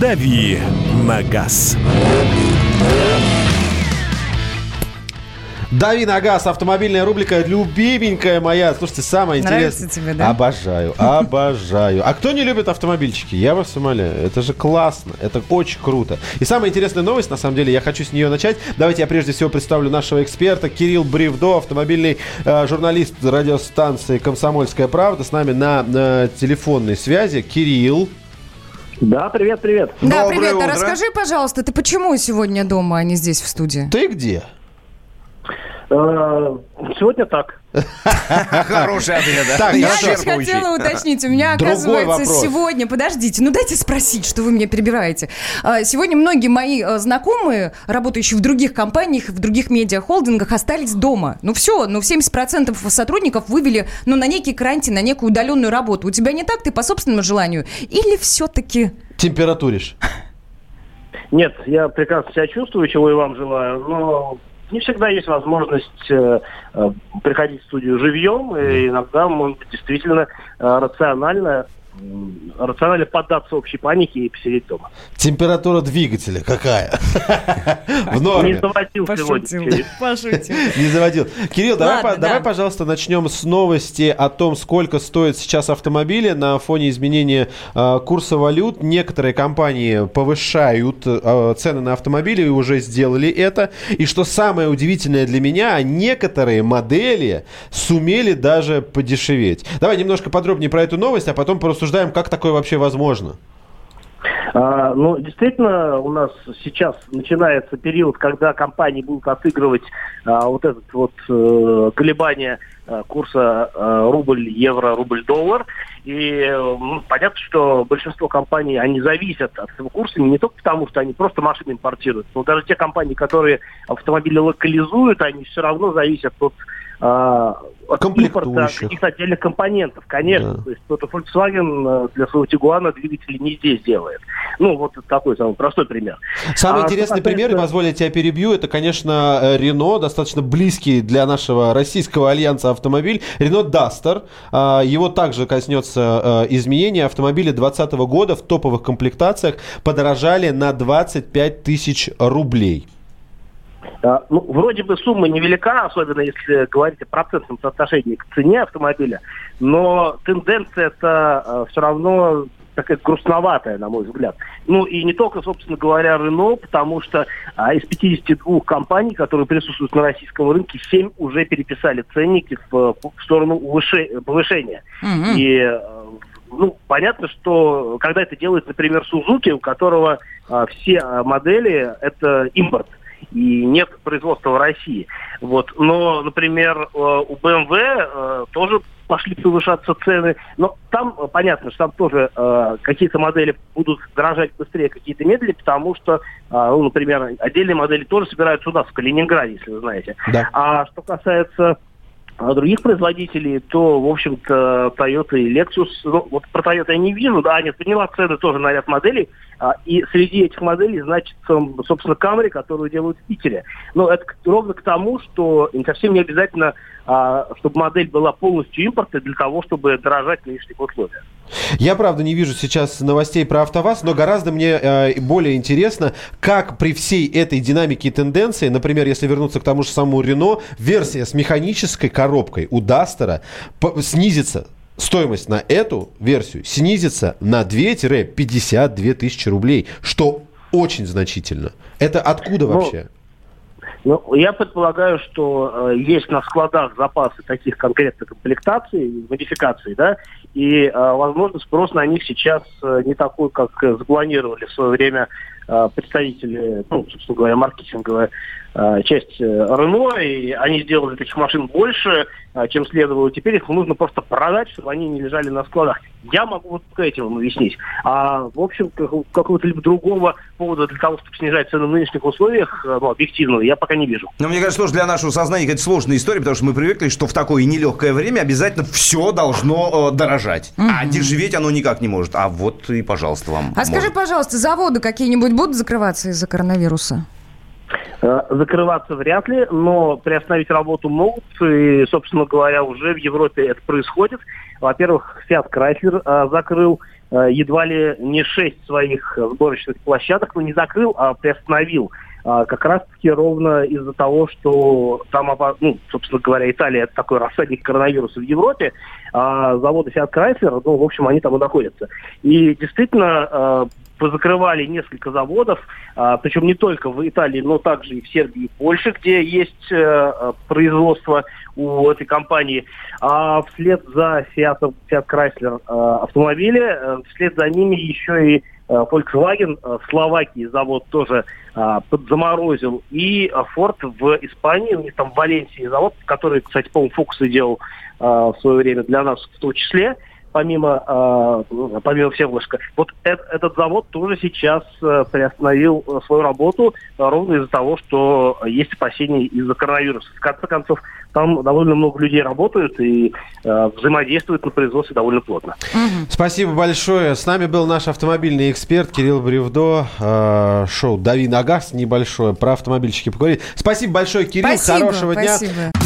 «Дави на газ». Дави на газ, автомобильная рубрика, любименькая моя. Слушайте, самое Нравится интересное. тебе, да? Обожаю, обожаю. А кто не любит автомобильчики? Я вас умоляю. Это же классно, это очень круто. И самая интересная новость, на самом деле, я хочу с нее начать. Давайте я прежде всего представлю нашего эксперта Кирилл Бревдо, автомобильный э, журналист радиостанции «Комсомольская правда». С нами на, на телефонной связи. Кирилл. Да, привет, привет. Да, Доброе привет. утро. А расскажи, пожалуйста, ты почему сегодня дома, а не здесь в студии? Ты где? Э, Сегодня так. Хороший ответ, да? Так, Я лишь хотела уточнить. У меня, оказывается, сегодня... Подождите, ну дайте спросить, что вы меня перебираете. А, Сегодня многие мои а, знакомые, работающие в других компаниях, в других медиахолдингах, остались дома. Ну все, ну 70% сотрудников вывели ну, на некий карантин, на некую удаленную работу. У тебя не так? Ты по собственному желанию? Или все-таки... Температуришь. Нет, я прекрасно себя чувствую, чего и вам желаю, но не всегда есть возможность э, э, приходить в студию живьем, и иногда, может быть, действительно э, рационально, рационально поддаться общей панике и посидеть дома. Температура двигателя какая? В Не норме. заводил Пошутил. сегодня. Пошутил. Не заводил. Кирилл, давай, пожалуйста, начнем с новости о том, сколько стоят сейчас автомобили на фоне изменения э, курса валют. Некоторые компании повышают э, цены на автомобили и уже сделали это. И что самое удивительное для меня, некоторые модели сумели даже подешеветь. Давай немножко подробнее про эту новость, а потом порассуждаем, как такое вообще возможно. А, ну, действительно, у нас сейчас начинается период, когда компании будут отыгрывать а, вот этот вот э, колебание э, курса э, рубль, евро, рубль, доллар. И э, ну, понятно, что большинство компаний, они зависят от этого курса не только потому, что они просто машины импортируют, но даже те компании, которые автомобили локализуют, они все равно зависят от а, от импорта каких-то отдельных компонентов, конечно. Да. То есть тот Volkswagen э, для своего Тигуана двигатели не здесь делает. Ну, вот это такой самый простой пример. Самый А интересный пример, позволь, я тебя перебью, это, конечно, э, Рено, достаточно близкий для нашего российского альянса автомобиль. Рено Дастер. А, Его также коснется э, изменения. Автомобили 2020 года в топовых комплектациях подорожали на 25 тысяч рублей. А, Ну, вроде бы сумма невелика, особенно если говорить о процентном соотношении к цене автомобиля, но тенденция это все равно такая грустноватая, на мой взгляд. Ну и не только, собственно говоря, Рено, потому что а, из 52 компаний, которые присутствуют на российском рынке, 7 уже переписали ценники в, в сторону повышения. Мгм. И э, ну, понятно, что когда это делает, например, Сузуки, у которого а, все а, модели это импорт и нет производства в России. Вот. Но, например, э, у BMW э, тоже пошли повышаться цены. Но там э, понятно, что там тоже э, какие-то модели будут дорожать быстрее, какие-то медленнее, потому что, э, ну, например, отдельные модели тоже собираются у нас в Калининграде, если вы знаете. Да. А что касается других производителей, то, в общем-то, Toyota и Lexus, ну, вот про Toyota я не вижу, да, нет, поняла цены тоже на ряд моделей, а, и среди этих моделей значится, собственно, Camry, которую делают в Питере. Но это ровно к тому, что совсем не обязательно, а, чтобы модель была полностью импортной для того, чтобы дорожать в нынешних условиях. Я, правда, не вижу сейчас новостей про АвтоВАЗ, но гораздо мне э, более интересно, как при всей этой динамике и тенденции, например, если вернуться к тому же самому Рено, версия с механической коробкой у Дастера снизится стоимость на эту версию снизится на 2-52 тысячи рублей, что очень значительно. Это откуда Ну, вообще? Ну, я предполагаю, что э, есть на складах запасы таких конкретных комплектаций, модификаций, да, и, э, возможно, спрос на них сейчас э, не такой, как запланировали в свое время представители, ну, собственно говоря, маркетинговая э, часть э, Рено, и они сделали таких машин больше, э, чем следовало. Теперь их нужно просто продать, чтобы они не лежали на складах. Я могу вот к этим объяснить. А, в общем, как- какого-то либо другого повода для того, чтобы снижать цены в нынешних условиях, э, ну, объективного, я пока не вижу. Но мне кажется, тоже для нашего сознания это сложная история, потому что мы привыкли, что в такое нелегкое время обязательно все должно э, дорожать. А дешеветь оно никак не может. А вот и, пожалуйста, вам. А скажи, может. пожалуйста, заводы какие-нибудь будут закрываться из-за коронавируса? Э, Закрываться вряд ли, но приостановить работу могут. И, собственно говоря, уже в Европе это происходит. Во-первых, Fiat Chrysler э, закрыл э, едва ли не шесть своих сборочных площадок, ну не закрыл, а приостановил. Как раз-таки ровно из-за того, что там, ну, собственно говоря, Италия это такой рассадник коронавируса в Европе, а заводы Fiat Chrysler, ну, в общем, они там и находятся. И действительно, позакрывали несколько заводов, а, причем не только в Италии, но также и в Сербии и Польше, где есть а, производство у этой компании. А вслед за Fiat, Fiat Chrysler а, автомобили, а, вслед за ними еще и Volkswagen в Словакии завод тоже а, подзаморозил. И Ford в Испании, у них там в Валенсии завод, который, кстати, по-моему, Фокусы делал в свое время для нас в том числе помимо, э, помимо Всеволожска. Вот э, этот завод тоже сейчас э, приостановил э, свою работу э, ровно из-за того, что есть опасения из-за коронавируса. В конце концов, там довольно много людей работают и э, взаимодействуют на производстве довольно плотно. Спасибо большое. С нами был наш автомобильный эксперт Кирилл Бревдо. Э, шоу «Дави на газ» небольшое. Про автомобильчики поговорить. Спасибо большое, Кирилл. Спасибо, Хорошего спасибо. дня.